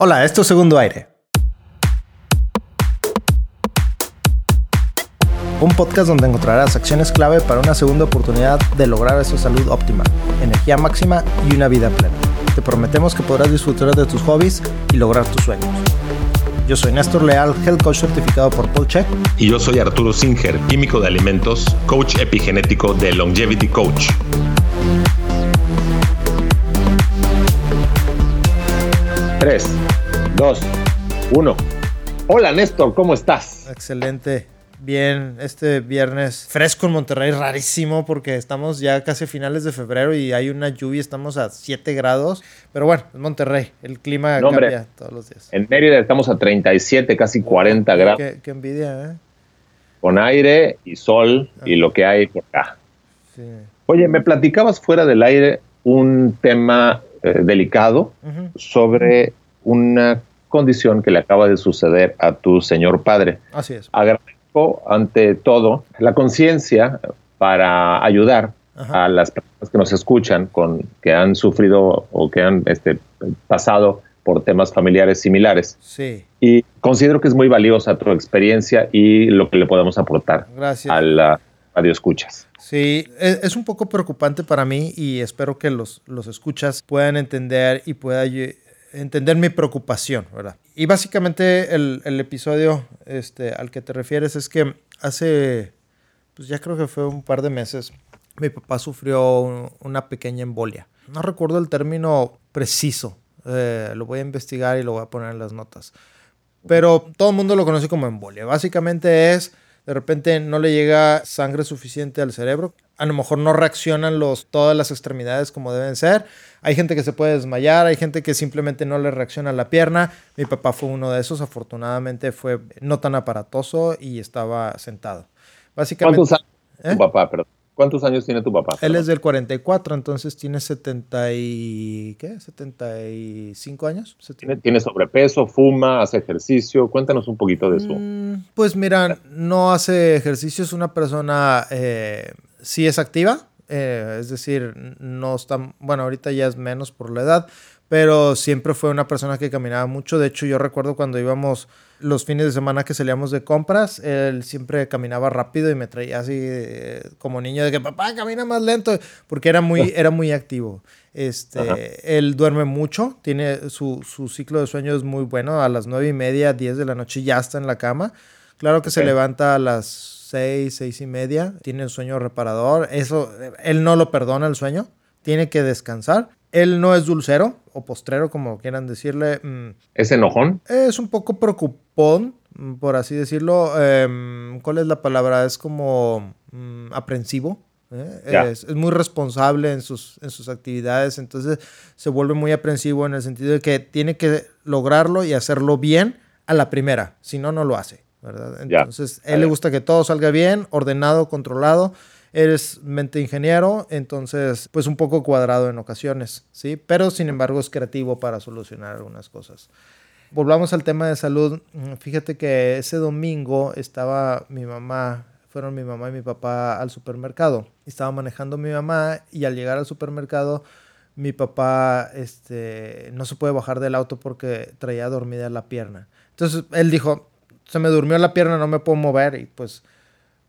Hola, esto es Segundo Aire. Un podcast donde encontrarás acciones clave para una segunda oportunidad de lograr esa salud óptima, energía máxima y una vida plena. Te prometemos que podrás disfrutar de tus hobbies y lograr tus sueños. Yo soy Néstor Leal, Health Coach certificado por Polcheck. Y yo soy Arturo Singer, químico de alimentos, coach epigenético de Longevity Coach. 3, 2, 1. Hola Néstor, ¿cómo estás? Excelente. Bien, este viernes fresco en Monterrey, rarísimo porque estamos ya casi a finales de febrero y hay una lluvia, estamos a 7 grados, pero bueno, es Monterrey, el clima cambia todos los días. En Mérida estamos a 37, casi 40 grados. Qué, envidia, ¿eh? Con aire y sol y lo que hay por acá. Oye, me platicabas fuera del aire un tema eh, delicado sobre una condición que le acaba de suceder a tu señor padre. Así es. Agradezco ante todo la conciencia para ayudar a las personas que nos escuchan con que han sufrido o que han este, pasado por temas familiares similares. Sí. Y considero que es muy valiosa tu experiencia y lo que le podemos aportar a la radio escuchas. Sí, es, un poco preocupante para mí y espero que los, los escuchas puedan entender y puedan entender mi preocupación, ¿verdad? Y básicamente el, el, episodio este, al que te refieres es que hace, pues ya creo que fue un par de meses, mi papá sufrió una pequeña embolia. No recuerdo el término preciso, eh, lo voy a investigar y lo voy a poner en las notas. Pero todo el mundo lo conoce como embolia. Básicamente es de repente no le llega sangre suficiente al cerebro. A lo mejor no reaccionan los, todas las extremidades como deben ser. Hay gente que se puede desmayar, hay gente que simplemente no le reacciona la pierna. Mi papá fue uno de esos, afortunadamente fue no tan aparatoso y estaba sentado. Básicamente, ¿Cuántos años tu ¿Eh? papá? Perdón. ¿Cuántos años tiene tu papá? Él es del 44, entonces tiene 70 y... ¿qué? 75 años. ¿Tiene, sobrepeso, fuma, hace ejercicio? Cuéntanos un poquito de eso. Mm, pues mira, no hace ejercicio, es una persona... Eh, sí es activa, eh, es decir, no está... Bueno, ahorita ya es menos por la edad, pero siempre fue una persona que caminaba mucho. De hecho, yo recuerdo cuando íbamos los fines de semana que salíamos de compras, él siempre caminaba rápido y me traía así eh, como niño de que papá camina más lento, porque era muy, era muy activo. Este, él duerme mucho, tiene su, su, ciclo de sueño es muy bueno, a las nueve y media, 10 de la noche ya está en la cama. Claro que se levanta a las seis, seis y media, tiene sueño reparador, eso, él no lo perdona el sueño, tiene que descansar él no es dulcero o postrero, como quieran decirle. Mm, ¿Es enojón? Es un poco preocupón, mm, por así decirlo. Em, ¿Cuál es la palabra? Es como mm, aprensivo. ¿eh? Es, muy responsable en sus, en sus actividades, entonces se vuelve muy aprensivo en el sentido de que tiene que lograrlo y hacerlo bien a la primera, si no, no lo hace. ¿verdad? Entonces, a él le gusta que todo salga bien, ordenado, controlado eres mente ingeniero, entonces pues un poco cuadrado en ocasiones, ¿sí? Pero sin embargo es creativo para solucionar algunas cosas. Volvamos al tema de salud. Fíjate que ese domingo estaba mi mamá, fueron mi mamá y mi papá al supermercado. Estaba manejando mi mamá y al llegar al supermercado mi papá este, no se puede bajar del auto porque traía dormida la pierna. Entonces él dijo, se me durmió la pierna, no me puedo mover y pues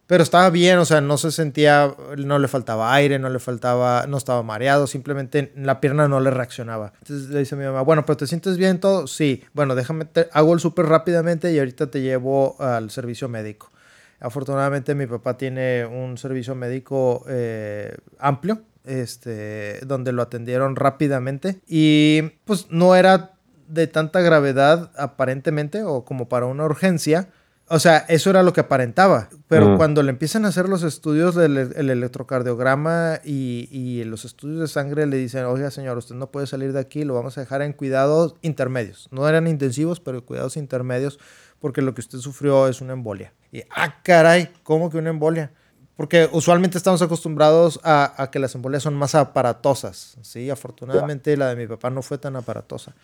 pero estaba bien, o sea, no se sentía, no le faltaba aire, no le faltaba, no estaba mareado, simplemente la pierna no le reaccionaba. Entonces le dice a mi mamá, bueno, pero ¿te sientes bien todo? Sí, bueno, déjame, hago el súper rápidamente y ahorita te llevo al servicio médico. Afortunadamente mi papá tiene un servicio médico eh, amplio, este, donde lo atendieron rápidamente y pues no era de tanta gravedad aparentemente o como para una urgencia, o sea, eso era lo que aparentaba. Pero cuando le empiezan a hacer los estudios del electrocardiograma y, los estudios de sangre, le dicen, oiga señor, usted no puede salir de aquí, lo vamos a dejar en cuidados intermedios. No eran intensivos, pero cuidados intermedios, porque lo que usted sufrió es una embolia. Y, ah, caray, ¿cómo que una embolia? Porque usualmente estamos acostumbrados a, que las embolias son más aparatosas, ¿sí? Afortunadamente la de mi papá no fue tan aparatosa.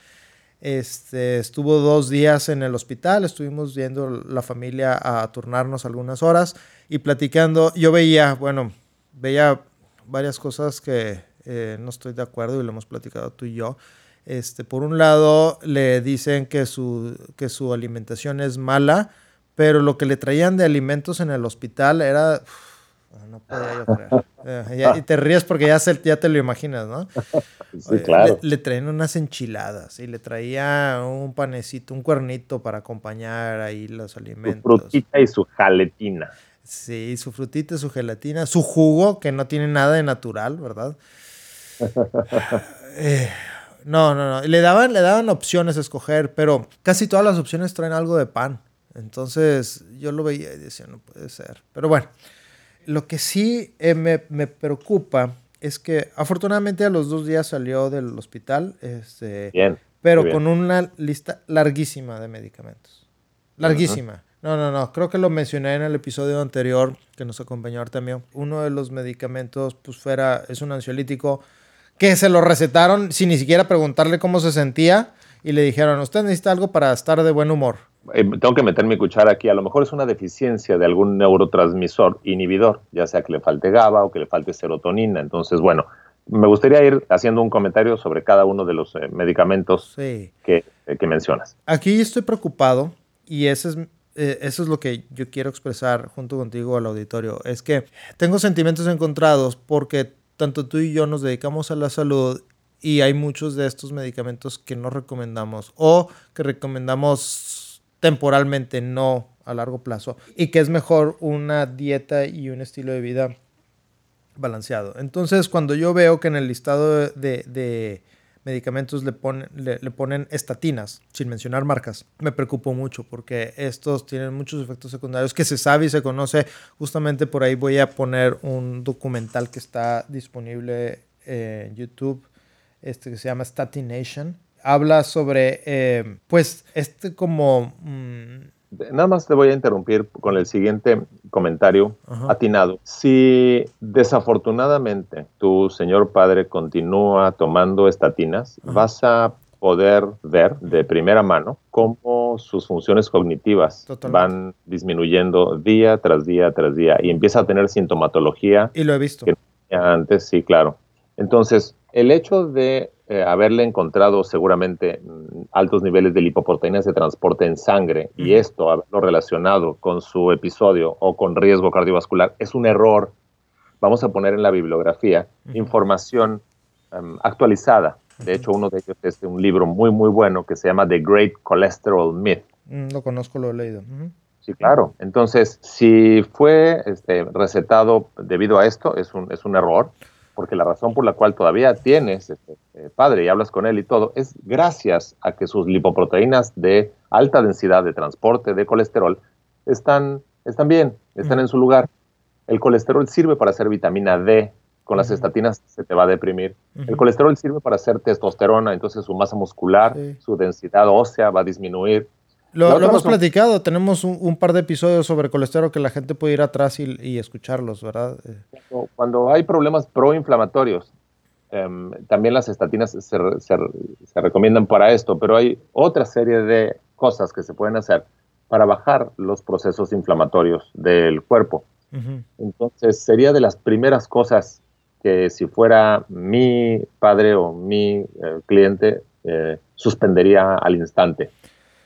Este, estuvo dos días en el hospital, estuvimos viendo la familia a turnarnos algunas horas y platicando. Yo veía, bueno, veía varias cosas que eh, no estoy de acuerdo y lo hemos platicado tú y yo. Este, por un lado, le dicen que su, que su alimentación es mala, pero lo que le traían de alimentos en el hospital era... no podía yo creer. Eh, y te ríes porque ya, ya te lo imaginas, ¿no? Sí, claro. Le, traían unas enchiladas y le traía un panecito, un cuernito para acompañar ahí los alimentos. Su frutita y su gelatina. Sí, su frutita, su gelatina, su jugo, que no tiene nada de natural, ¿verdad? Eh, no, no, no. Le daban, le daban opciones a escoger, pero casi todas las opciones traen algo de pan. Entonces yo lo veía y decía, no puede ser. Pero bueno, lo que sí eh, me, me, preocupa es que afortunadamente a los dos días salió del hospital, este, bien, pero con una lista larguísima de medicamentos. Larguísima. No, no, no. Creo que lo mencioné en el episodio anterior que nos acompañó Artemio. Uno de los medicamentos, pues fuera, es un ansiolítico que se lo recetaron sin ni siquiera preguntarle cómo se sentía y le dijeron, usted necesita algo para estar de buen humor. Eh, tengo que meter mi cuchara aquí. A lo mejor es una deficiencia de algún neurotransmisor inhibidor, ya sea que le falte GABA o que le falte serotonina. Entonces, bueno, me gustaría ir haciendo un comentario sobre cada uno de los eh, medicamentos que, eh, que mencionas. Aquí estoy preocupado y ese es eh, eso es lo que yo quiero expresar junto contigo al auditorio. Es que tengo sentimientos encontrados porque tanto tú y yo nos dedicamos a la salud y hay muchos de estos medicamentos que no recomendamos o que recomendamos temporalmente, no a largo plazo, y que es mejor una dieta y un estilo de vida balanceado. Entonces, cuando yo veo que en el listado de medicamentos le, ponen, le, ponen estatinas, sin mencionar marcas. Me preocupo mucho porque estos tienen muchos efectos secundarios que se sabe y se conoce. Justamente por ahí voy a poner un documental que está disponible en YouTube, este que se llama Statination. Habla sobre, eh, pues, este como... Mm, Nada más te voy a interrumpir con el siguiente comentario atinado. Si desafortunadamente tu señor padre continúa tomando estatinas, vas a poder ver de primera mano cómo sus funciones cognitivas van disminuyendo día tras día tras día y empieza a tener sintomatología. Y lo he visto. antes, sí, claro. Entonces, el hecho de eh, haberle encontrado seguramente mm, altos niveles de lipoproteínas de transporte en sangre y esto haberlo relacionado con su episodio o con riesgo cardiovascular es un error. Vamos a poner en la bibliografía información em, actualizada. De hecho, uno de ellos es de un libro muy, muy bueno que se llama The Great Cholesterol Myth. Mm, lo conozco, lo he leído. Sí, claro. Entonces, si fue este, recetado debido a esto, es un, es un error porque la razón por la cual todavía tienes este, eh, padre y hablas con él y todo, es gracias a que sus lipoproteínas de alta densidad de transporte de colesterol están, están bien, están en su lugar. El colesterol sirve para hacer vitamina D, con las estatinas se te va a deprimir. El colesterol sirve para hacer testosterona, entonces su masa muscular, su densidad ósea va a disminuir. Lo, hemos platicado, tenemos un, par de episodios sobre colesterol que la gente puede ir atrás y, escucharlos, ¿verdad? Cuando, hay problemas proinflamatorios, em, también las estatinas se, recomiendan para esto, pero hay otra serie de cosas que se pueden hacer para bajar los procesos inflamatorios del cuerpo. Entonces, sería de las primeras cosas que si fuera mi padre o mi eh, cliente, eh, suspendería al instante.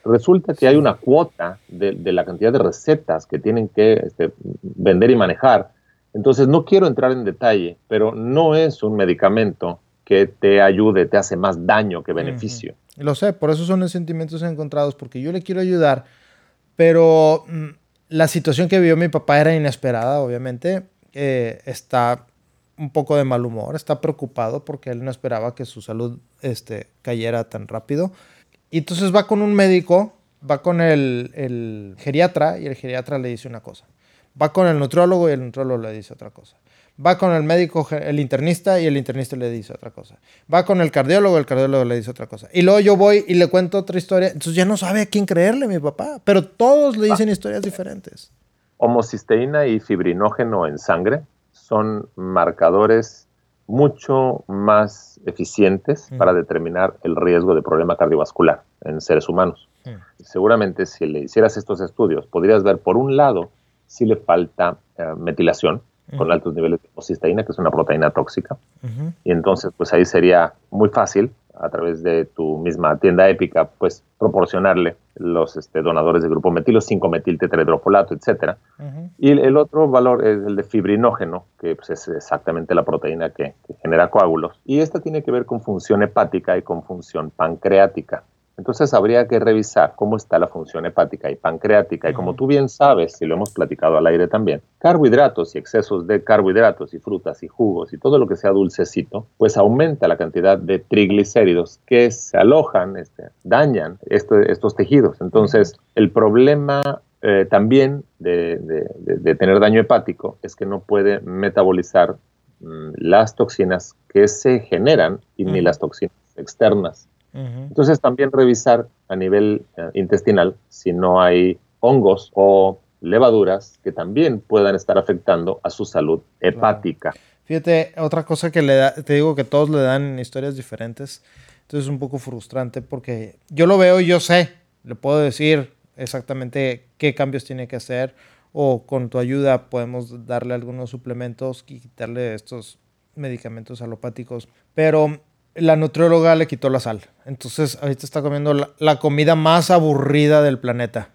Resulta que hay una cuota de, la cantidad de recetas que tienen que este, vender y manejar. Entonces, no quiero entrar en detalle, pero no es un medicamento que te ayude, te hace más daño que beneficio. Lo sé, por eso son los sentimientos encontrados, porque yo le quiero ayudar, pero mm, la situación que vivió mi papá era inesperada, obviamente. Eh, está un poco de mal humor, está preocupado porque él no esperaba que su salud este, cayera tan rápido. Y entonces va con un médico, va con el, geriatra y el geriatra le dice una cosa. Va con el nutriólogo y el nutriólogo le dice otra cosa. Va con el médico, el internista y el internista le dice otra cosa. Va con el cardiólogo, y el cardiólogo le dice otra cosa. Y luego yo voy y le cuento otra historia. Entonces ya no sabe a quién creerle mi papá. Pero todos le dicen historias diferentes. Homocisteína y fibrinógeno en sangre son marcadores mucho más eficientes para determinar el riesgo de problema cardiovascular en seres humanos. Seguramente si le hicieras estos estudios, podrías ver por un lado si le falta eh, metilación, con altos niveles de homocisteína, que es una proteína tóxica. Y entonces, pues ahí sería muy fácil a través de tu misma tienda épica, pues proporcionarle los este, donadores de grupo metilo, 5-metil tetrahidrofolato, etc. Y el, otro valor es el de fibrinógeno, que pues, es exactamente la proteína que, que genera coágulos. Y esta tiene que ver con función hepática y con función pancreática. Entonces habría que revisar cómo está la función hepática y pancreática. Y como tú bien sabes, y lo hemos platicado al aire también, carbohidratos y excesos de carbohidratos y frutas y jugos y todo lo que sea dulcecito, pues aumenta la cantidad de triglicéridos que se alojan, este, dañan estos tejidos. Entonces, el problema eh, también de, tener daño hepático es que no puede metabolizar mm, las toxinas que se generan y ni las toxinas externas. Entonces también revisar a nivel eh, intestinal si no hay hongos o levaduras que también puedan estar afectando a su salud hepática. Fíjate, otra cosa que le da, te digo que todos le dan historias diferentes, entonces es un poco frustrante porque yo lo veo y yo sé, le puedo decir exactamente qué cambios tiene que hacer o con tu ayuda podemos darle algunos suplementos y quitarle estos medicamentos alopáticos, pero la nutrióloga le quitó la sal. Entonces ahorita está comiendo la, comida más aburrida del planeta.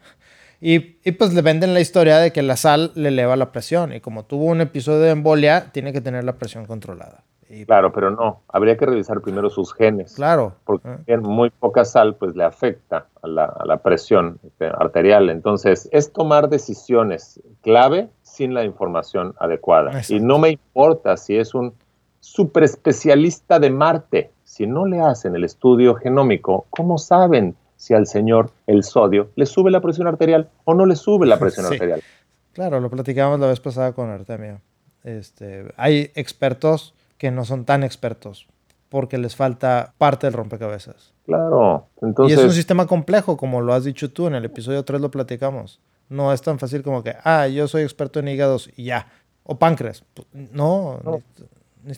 Y, pues le venden la historia de que la sal le eleva la presión. Y como tuvo un episodio de embolia, tiene que tener la presión controlada. claro, pero no. Habría que revisar primero sus genes. Claro. Porque ah. muy poca sal pues le afecta a la, presión este, arterial. Entonces es tomar decisiones clave sin la información adecuada. Y no me importa si es un super especialista de Marte. Si no le hacen el estudio genómico, ¿cómo saben si al señor el sodio le sube la presión arterial o no le sube la presión arterial? Claro, lo platicamos la vez pasada con Artemio. Este, hay expertos que no son tan expertos porque les falta parte del rompecabezas. Claro, entonces... Y es un sistema complejo, como lo has dicho tú, en el episodio 3 lo platicamos. No es tan fácil como que, ah, yo soy experto en hígados y ya. O páncreas. No, no.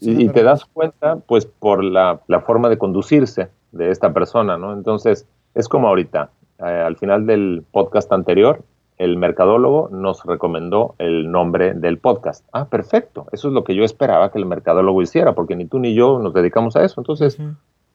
Y, te das cuenta, pues, por la, forma de conducirse de esta persona, ¿no? Entonces, es como ahorita, eh, al final del podcast anterior, el mercadólogo nos recomendó el nombre del podcast. Ah, perfecto. Eso es lo que yo esperaba que el mercadólogo hiciera, porque ni tú ni yo nos dedicamos a eso. Entonces,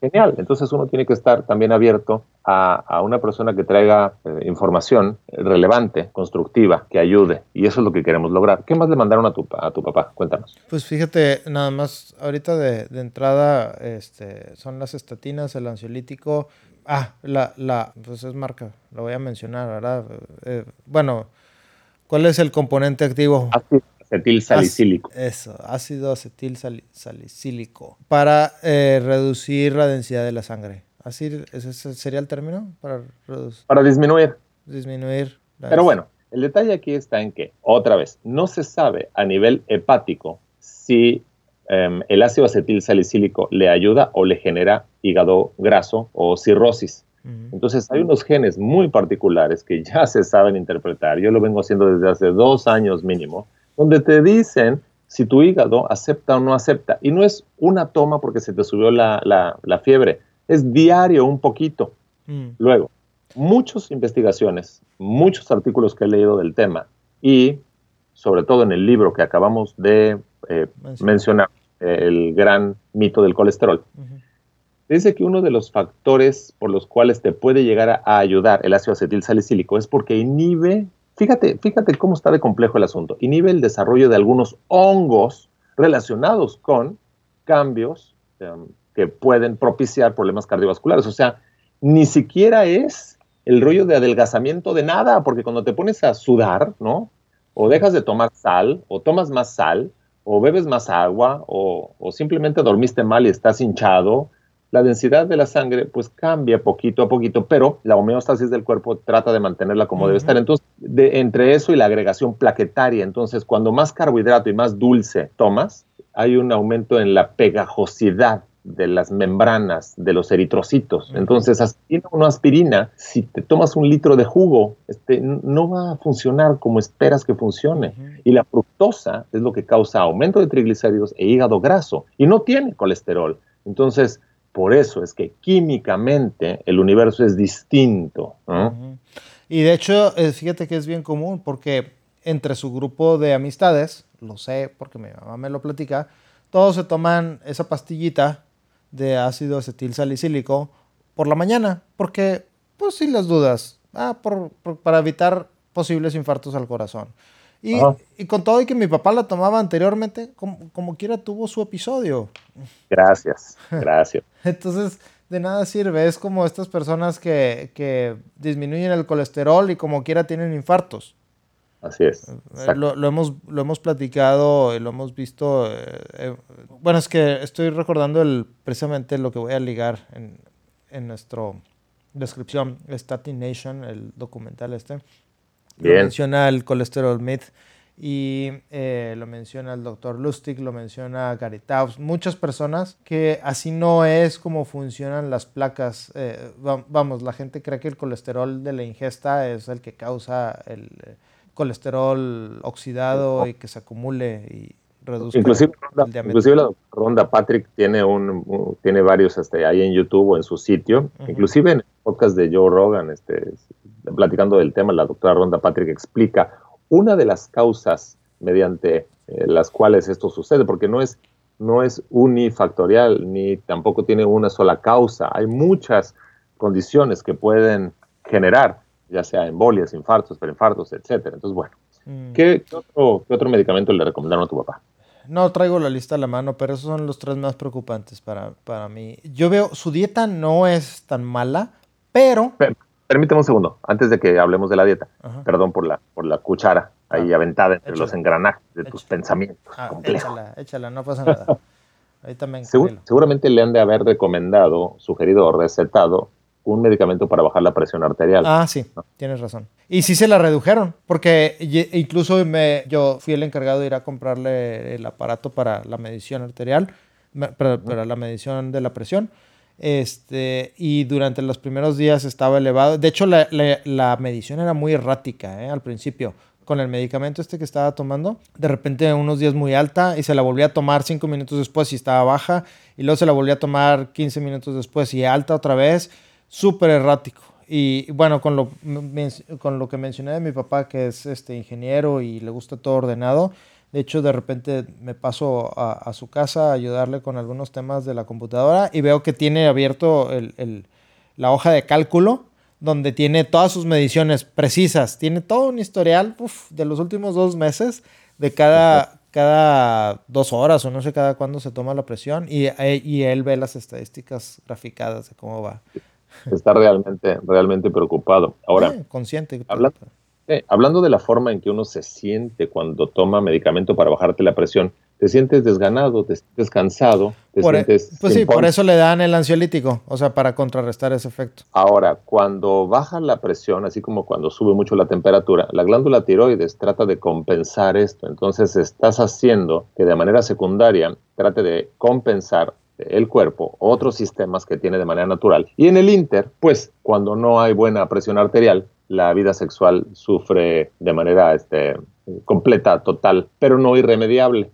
Genial. Entonces uno tiene que estar también abierto a, una persona que traiga eh, información relevante, constructiva, que ayude. Y eso es lo que queremos lograr. ¿Qué más le mandaron a tu, a tu papá? Cuéntanos. Pues fíjate, nada más, ahorita de, entrada este, son las estatinas, el ansiolítico. Ah, la, la, pues es marca, lo voy a mencionar, ¿verdad? Eh, bueno, ¿cuál es el componente activo? Acetil salicílico. Eso, ácido acetil salicílico. Para eh, reducir la densidad de la sangre. ¿Así ese sería el término? Para, para disminuir. Disminuir. Pero bueno, el detalle aquí está en que, otra vez, no se sabe a nivel hepático si em, el ácido acetil salicílico le ayuda o le genera hígado graso o cirrosis. Entonces hay unos genes muy particulares que ya se saben interpretar. Yo lo vengo haciendo desde hace dos años mínimo, donde te dicen si tu hígado acepta o no acepta. Y no es una toma porque se te subió la, fiebre, es diario un poquito. Mm. Luego, muchas investigaciones, muchos artículos que he leído del tema y sobre todo en el libro que acabamos de eh, mencionar, el gran mito del colesterol, dice que uno de los factores por los cuales te puede llegar a, ayudar el ácido acetil salicílico es porque inhibe Fíjate, fíjate cómo está de complejo el asunto. Inhibe el desarrollo de algunos hongos relacionados con cambios em, que pueden propiciar problemas cardiovasculares. O sea, ni siquiera es el rollo de adelgazamiento de nada, porque cuando te pones a sudar, ¿no? O dejas de tomar sal, o tomas más sal, o bebes más agua, o, o simplemente dormiste mal y estás hinchado, la densidad de la sangre pues cambia poquito a poquito, pero la homeostasis del cuerpo trata de mantenerla como debe estar. Entonces, de, entre eso y la agregación plaquetaria, entonces cuando más carbohidrato y más dulce tomas, hay un aumento en la pegajosidad de las membranas de los eritrocitos. Entonces, aspirina o no aspirina, si te tomas un litro de jugo, este, no va a funcionar como esperas que funcione. Y la fructosa es lo que causa aumento de triglicéridos e hígado graso y no tiene colesterol. Entonces, por eso es que químicamente el universo es distinto. Y de hecho, eh, fíjate que es bien común porque entre su grupo de amistades, lo sé porque mi mamá me lo platica, todos se toman esa pastillita de ácido acetil salicílico por la mañana, porque, pues sin las dudas, ah, para evitar posibles infartos al corazón. Y, con todo y que mi papá la tomaba anteriormente, como, quiera tuvo su episodio. Gracias, gracias. Entonces, de nada sirve. Es como estas personas que, que, disminuyen el colesterol y como quiera tienen infartos. Así es. Eh, lo, hemos, lo hemos platicado y lo hemos visto. Eh, eh, bueno, es que estoy recordando el, precisamente lo que voy a ligar en, en nuestra descripción, Statin Nation, el documental este. Menciona el colesterol MIT y lo menciona el doctor Lustig, lo menciona Gary Taubes, muchas personas que así no es como funcionan las placas. vamos, la gente cree que el colesterol de la ingesta es el que causa el colesterol oxidado y que se acumule y reduzca inclusive, el diámetro. Inclusive la Ronda Patrick tiene, un, tiene varios este, ahí en YouTube o en su sitio, inclusive en el podcast de Joe Rogan, este, platicando del tema, la doctora Ronda Patrick explica una de las causas mediante eh, las cuales esto sucede, porque no es, no es unifactorial ni tampoco tiene una sola causa, hay muchas condiciones que pueden generar ya sea embolias, infartos, perinfartos, etcétera. Entonces, bueno, mm. ¿qué, otro, medicamento le recomendaron a tu papá? No traigo la lista a la mano, pero esos son los tres más preocupantes para, para mí. Yo veo, su dieta no es tan mala, pero... permíteme un segundo, antes de que hablemos de la dieta. Perdón por la, por la cuchara ahí ah, aventada entre los engranajes de tus pensamientos. Ah, échala, échala, no pasa nada. Seguramente le han de haber recomendado, sugerido o recetado un medicamento para bajar la presión arterial. Ah, sí, tienes razón. Y sí se la redujeron, porque incluso me, yo fui el encargado de ir a comprarle el aparato para la medición arterial, para, la medición de la presión. Este, y durante los primeros días estaba elevado. De hecho, la, la, medición era muy errática ¿eh? al principio. Con el medicamento este que estaba tomando, de repente unos días muy alta y se la volví a tomar cinco minutos después y estaba baja. Y luego se la volví a tomar 15 minutos después y alta otra vez súper errático. Y bueno, con lo, con lo que mencioné de mi papá, que es este ingeniero y le gusta todo ordenado, de hecho de repente me paso a, su casa a ayudarle con algunos temas de la computadora y veo que tiene abierto el, la hoja de cálculo donde tiene todas sus mediciones precisas. Tiene todo un historial de los últimos dos meses de cada, cada dos horas o no sé cada cuándo se toma la presión y, y él ve las estadísticas graficadas de cómo va está realmente, realmente preocupado. Ahora, consciente. hablando de la forma en que uno se siente cuando toma medicamento para bajarte la presión, te sientes desganado, te sientes cansado, te por e, sientes... pues sí, por eso le dan el ansiolítico, o sea, para contrarrestar ese efecto. Ahora, cuando baja la presión, así como cuando sube mucho la temperatura, la glándula tiroides trata de compensar esto. Entonces, estás haciendo que de manera secundaria trate de compensar el cuerpo, otros sistemas que tiene de manera natural. Y en el Inter, pues cuando no hay buena presión arterial, la vida sexual sufre de manera este, completa, total, pero no irremediable,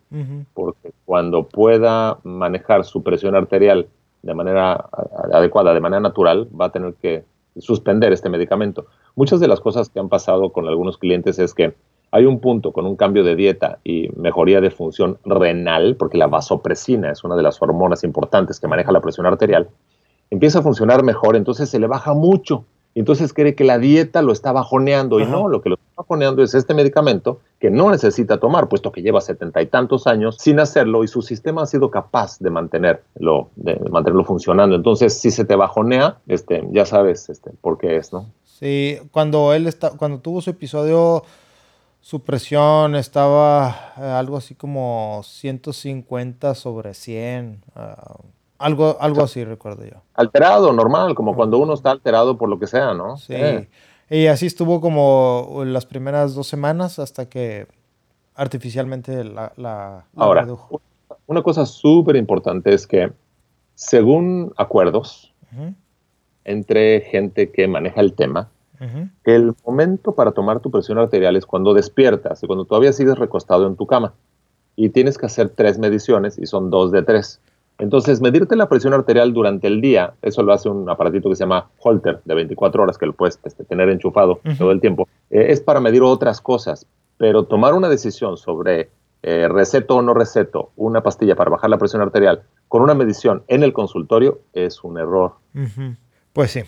porque cuando pueda manejar su presión arterial de manera adecuada, de manera natural, va a tener que suspender este medicamento. Muchas de las cosas que han pasado con algunos clientes es que hay un punto con un cambio de dieta y mejoría de función renal, porque la vasopresina es una de las hormonas importantes que maneja la presión arterial, empieza a funcionar mejor, entonces se le baja mucho. Entonces cree que la dieta lo está bajoneando y no, lo que lo está bajoneando es este medicamento que no necesita tomar, puesto que lleva setenta y tantos años sin hacerlo y su sistema ha sido capaz de mantenerlo, de mantenerlo funcionando. Entonces, si se te bajonea, este, ya sabes este, por qué es, ¿no? Sí, cuando él está, cuando tuvo su episodio su presión estaba eh, algo así como 150 sobre 100. Ah, algo, algo así recuerdo yo. Alterado, normal, como cuando uno está alterado por lo que sea, ¿no? Sí. Eh. Y así estuvo como las primeras dos semanas hasta que artificialmente la, la, Ahora, redujo. Una cosa súper importante es que según acuerdos entre gente que maneja el tema, el momento para tomar tu presión arterial es cuando despiertas y cuando todavía sigues recostado en tu cama. Y tienes que hacer tres mediciones y son dos de tres. Entonces, medirte la presión arterial durante el día, eso lo hace un aparatito que se llama Holter de 24 horas, que lo puedes este, tener enchufado todo el tiempo, eh, es para medir otras cosas. pero tomar una decisión sobre eh, receto o no receto una pastilla para bajar la presión arterial con una medición en el consultorio es un error. Pues sí.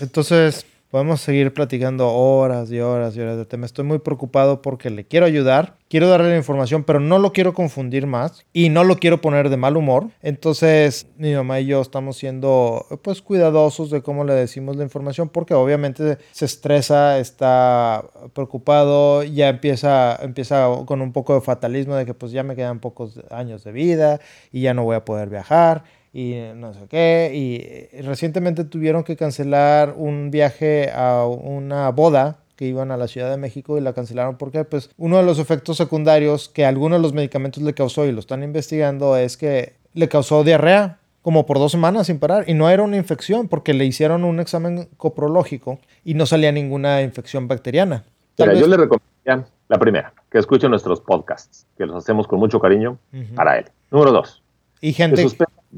Entonces, Podemos seguir platicando horas y horas y horas de tema. Estoy muy preocupado porque le quiero ayudar, quiero darle la información, pero no lo quiero confundir más y no lo quiero poner de mal humor. Entonces, mi mamá y yo estamos siendo pues cuidadosos de cómo le decimos la información porque obviamente se estresa, está preocupado, ya empieza, empieza con un poco de fatalismo de que pues ya me quedan pocos años de vida y ya no voy a poder viajar y no sé qué. Y recientemente tuvieron que cancelar un viaje a una boda que iban a la Ciudad de México y la cancelaron porque pues uno de los efectos secundarios que algunos de los medicamentos le causó y lo están investigando es que le causó diarrea como por dos semanas sin parar y no era una infección porque le hicieron un examen coprológico y no salía ninguna infección bacteriana. yo le recomendaría la primera, que escuche nuestros podcasts, que los hacemos con mucho cariño para él. Número dos. Y gente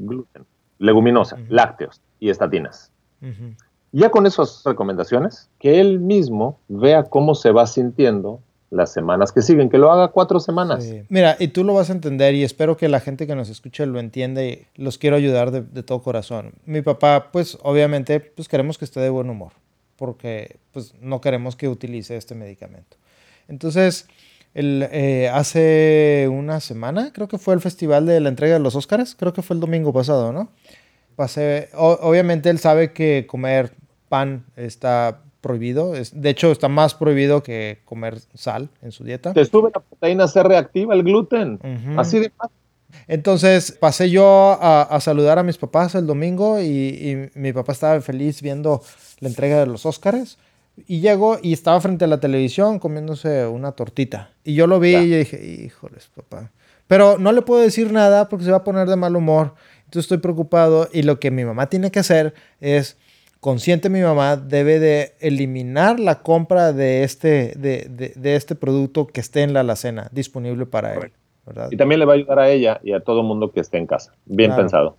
gluten, leguminosa, lácteos y estatinas. Ya con esas recomendaciones, que él mismo vea cómo se va sintiendo las semanas que siguen, que lo haga cuatro semanas. Mira, y tú lo vas a entender y espero que la gente que nos escuche lo entienda y los quiero ayudar de, todo corazón. Mi papá, pues obviamente, pues queremos que esté de buen humor, porque pues no queremos que utilice este medicamento. Entonces, el, eh, hace una semana, creo que fue el festival de la entrega de los Óscares, creo que fue el domingo pasado, ¿no? Pasé, obviamente él sabe que comer pan está prohibido, es, de hecho está más prohibido que comer sal en su dieta. Te sube la proteína C reactiva, el gluten, así de Entonces pasé yo a, saludar a mis papás el domingo y, y, mi papá estaba feliz viendo la entrega de los Óscares y llegó y estaba frente a la televisión comiéndose una tortita. Y yo lo vi y dije, híjoles, papá. Pero no le puedo decir nada porque se va a poner de mal humor. Entonces estoy preocupado y lo que mi mamá tiene que hacer es, consciente mi mamá, debe de eliminar la compra de este, de, de, este producto que esté en la alacena disponible para él. Y también le va a ayudar a ella y a todo mundo que esté en casa. Bien pensado.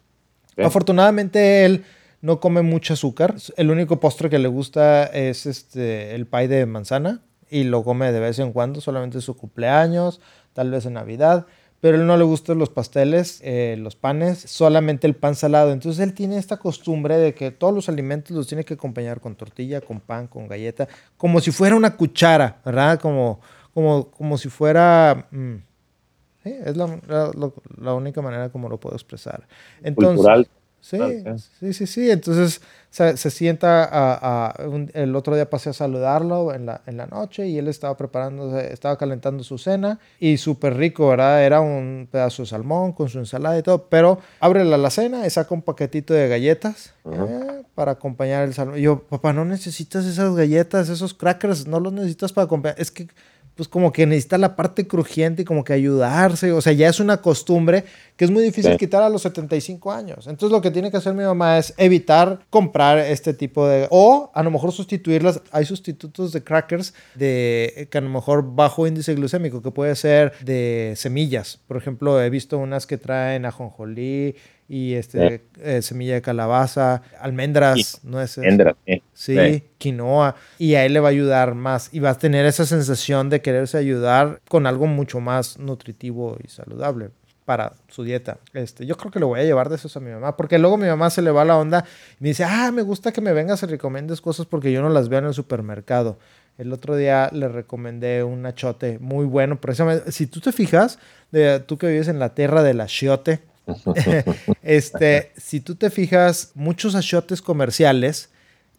Afortunadamente él no come mucho azúcar. El único postre que le gusta es este, el pie de manzana y lo come de vez en cuando, solamente en su cumpleaños, tal vez en Navidad. Pero él no le gustan los pasteles, eh, los panes, solamente el pan salado. Entonces él tiene esta costumbre de que todos los alimentos los tiene que acompañar con tortilla, con pan, con galleta, como si fuera una cuchara, ¿verdad? Como, como, como si fuera... Mm, es la, única manera como lo puedo expresar. Entonces, Sí, sí, sí, sí. Entonces se, sienta a, el otro día pasé a saludarlo en la, en la noche y él estaba preparando, estaba calentando su cena y súper rico, ¿verdad? Era un pedazo de salmón con su ensalada y todo, pero abre la alacena y saca un paquetito de galletas eh, para acompañar el salmón. Y yo, papá, no necesitas esas galletas, esos crackers, no los necesitas para acompañar. Es que pues como que necesita la parte crujiente y como que ayudarse, o sea, ya es una costumbre que es muy difícil quitar a los 75 años. Entonces lo que tiene que hacer mi mamá es evitar comprar este tipo de, o a lo mejor sustituirlas, hay sustitutos de crackers de que a lo mejor bajo índice glucémico, que puede ser de semillas. Por ejemplo, he visto unas que traen ajonjolí, y este, eh, semilla de calabaza, almendras, nueces. Almendras, sí, quinoa. Y a él le va a ayudar más y va a tener esa sensación de quererse ayudar con algo mucho más nutritivo y saludable para su dieta. Este, yo creo que le voy a llevar de esos a mi mamá, porque luego mi mamá se le va la onda y me dice, ah, me gusta que me vengas y recomiendes cosas porque yo no las veo en el supermercado. El otro día le recomendé un achote muy bueno, precisamente, si tú te fijas, de, tú que vives en la tierra del achiote, este, si tú te fijas, muchos achiotes comerciales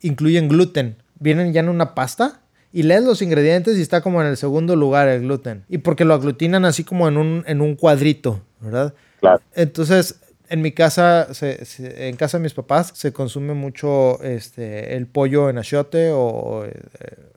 incluyen gluten. Vienen ya en una pasta y lees los ingredientes y está como en el segundo lugar el gluten. Y porque lo aglutinan así como en un, en un cuadrito, ¿verdad? Claro. Entonces, en mi casa, en casa de mis papás, se consume mucho este, el pollo en achiote o eh,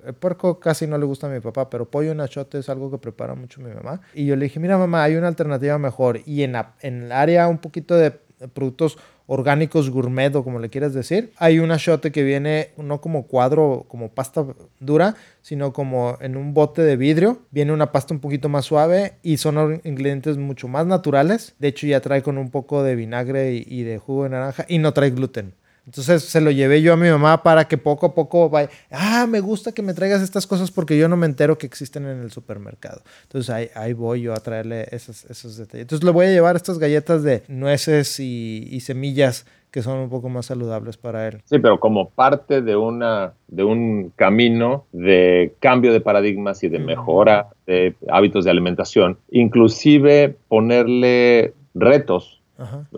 el puerco casi no le gusta a mi papá, pero pollo en achiote es algo que prepara mucho mi mamá. Y yo le dije, mira mamá, hay una alternativa mejor. Y en, en el área un poquito de productos orgánicos gourmet o como le quieras decir. Hay un achiote que viene no como cuadro, como pasta dura, sino como en un bote de vidrio. Viene una pasta un poquito más suave y son ingredientes mucho más naturales. De hecho ya trae con un poco de vinagre y de jugo de naranja y no trae gluten. Entonces se lo llevé yo a mi mamá para que poco a poco vaya, ah, me gusta que me traigas estas cosas porque yo no me entero que existen en el supermercado. Entonces ahí, ahí voy yo a traerle esos, esos detalles. Entonces le voy a llevar estas galletas de nueces y, y semillas que son un poco más saludables para él. Sí, pero como parte de, una, de un camino de cambio de paradigmas y de mejora de hábitos de alimentación, inclusive ponerle retos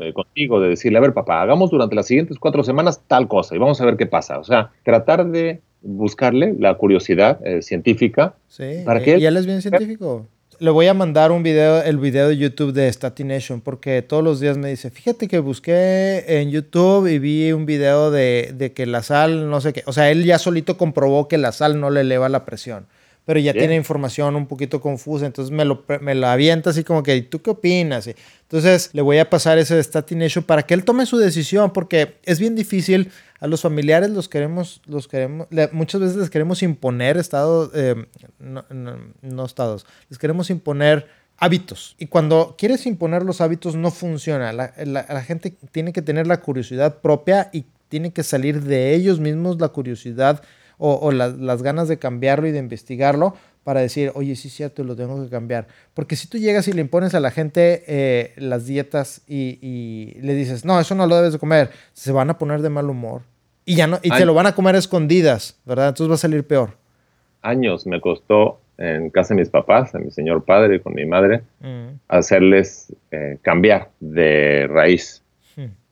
eh, contigo, de decirle, a ver papá, hagamos durante las siguientes cuatro semanas tal cosa y vamos a ver qué pasa. O sea, tratar de buscarle la curiosidad eh, científica. Sí, para que y él es bien científico le voy a mandar un video, el video de YouTube de Statination, porque todos los días me dice, fíjate que busqué en YouTube y vi un video de, de, que la sal, no sé qué, o sea, él ya solito comprobó que la sal no le eleva la presión, pero ya tiene información un poquito confusa, entonces me lo, me lo avienta así como que, ¿tú qué opinas? Entonces le voy a pasar ese de Statination para que él tome su decisión, porque es bien difícil a los familiares los queremos, los queremos, muchas veces les queremos imponer estados, eh, no, estados, les queremos imponer hábitos. Y cuando quieres imponer los hábitos no funciona. La, gente tiene que tener la curiosidad propia y tiene que salir de ellos mismos la curiosidad o, las ganas de cambiarlo y de investigarlo para decir, oye, sí es cierto, lo tengo que cambiar. Porque si tú llegas y le impones a la gente eh, las dietas y, le dices, no, eso no lo debes de comer, se van a poner de mal humor. Y ya no, y te lo van a comer escondidas, ¿verdad? Entonces va a salir peor. Años me costó en casa de mis papás, a mi señor padre y con mi madre, mm. hacerles eh, cambiar de raíz.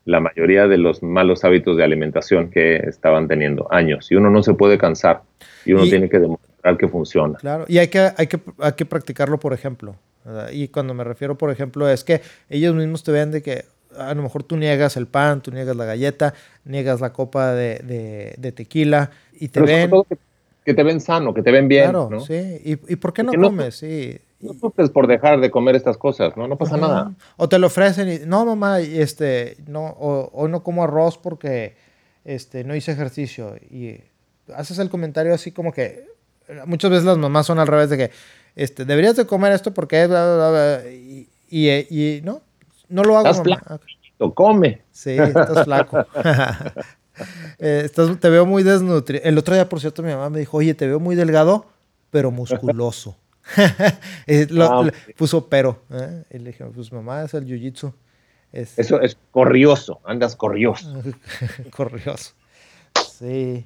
La mayoría de los malos hábitos de alimentación que estaban teniendo años. Y uno no se puede cansar y uno tiene que demostrar que funciona. Claro, y hay que, hay que, hay que practicarlo, por ejemplo. Y cuando me refiero, por ejemplo, es que ellos mismos te ven de que a lo mejor tú niegas el pan, tú niegas la galleta, niegas la copa de, de, tequila y te ven... que, te ven sano, que te ven bien. Claro, ¿no? sí. ¿Y, ¿Y, por qué no, comes? Sí. No sufres por dejar de comer estas cosas, ¿no? No pasa nada. O te lo ofrecen y, no, mamá, este, no, o, no como arroz porque este, no hice ejercicio. Y haces el comentario así como que, muchas veces las mamás son al revés de que este, deberías de comer esto porque y, y, no, no lo hago. Estás flaco, come. Sí, estás flaco. Eh, te veo muy desnutrido. El otro día, por cierto, mi mamá me dijo, oye, te veo muy delgado, pero musculoso. Eh, ah, puso pero. ¿eh? Y le dije, pues mamá, es el jiu-jitsu. Eso es corrioso, andas corrioso. corrioso. Sí.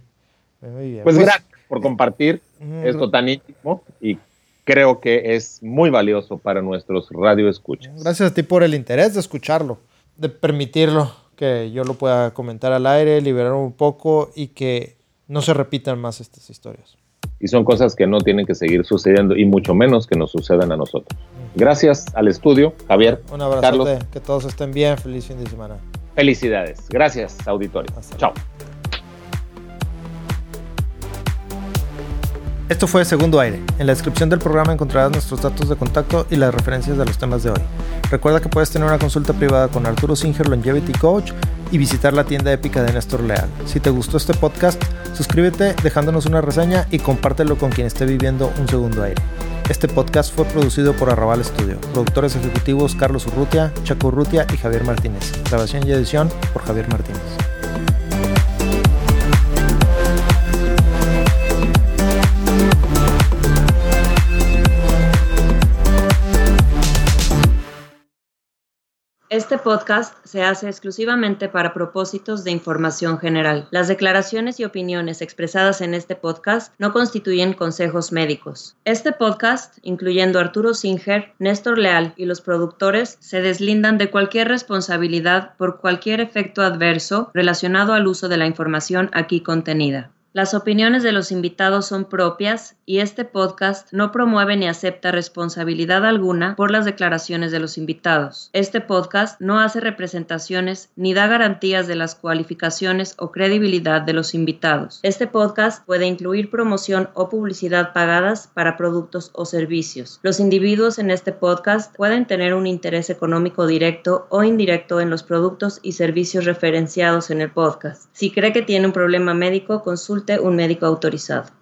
Muy bien. Pues, pues gracias por compartir esto tan íntimo y creo que es muy valioso para nuestros radioescuchas. Gracias a ti por el interés de escucharlo, de permitirlo, que yo lo pueda comentar al aire, liberar un poco y que no se repitan más estas historias. Y son cosas que no tienen que seguir sucediendo y mucho menos que nos sucedan a nosotros. Gracias al estudio, Javier. Un abrazo. Carlos. Que todos estén bien. Feliz fin de semana. Felicidades. Gracias, auditorio. Chao. Esto fue Segundo Aire. En la descripción del programa encontrarás nuestros datos de contacto y las referencias de los temas de hoy. Recuerda que puedes tener una consulta privada con Arturo Singer Longevity Coach y visitar la tienda épica de Néstor Leal. Si te gustó este podcast, suscríbete dejándonos una reseña y compártelo con quien esté viviendo un segundo aire. Este podcast fue producido por Arrabal Studio. Productores ejecutivos Carlos Urrutia, Chaco Urrutia y Javier Martínez. Grabación y edición por Javier Martínez. Este podcast se hace exclusivamente para propósitos de información general. Las declaraciones y opiniones expresadas en este podcast no constituyen consejos médicos. Este podcast, incluyendo Arturo Singer, Néstor Leal y los productores, se deslindan de cualquier responsabilidad por cualquier efecto adverso relacionado al uso de la información aquí contenida. Las opiniones de los invitados son propias y este podcast no promueve ni acepta responsabilidad alguna por las declaraciones de los invitados. Este podcast no hace representaciones ni da garantías de las cualificaciones o credibilidad de los invitados. Este podcast puede incluir promoción o publicidad pagadas para productos o servicios. Los individuos en este podcast pueden tener un interés económico directo o indirecto en los productos y servicios referenciados en el podcast. Si cree que tiene un problema médico, consulte un médico autorizado.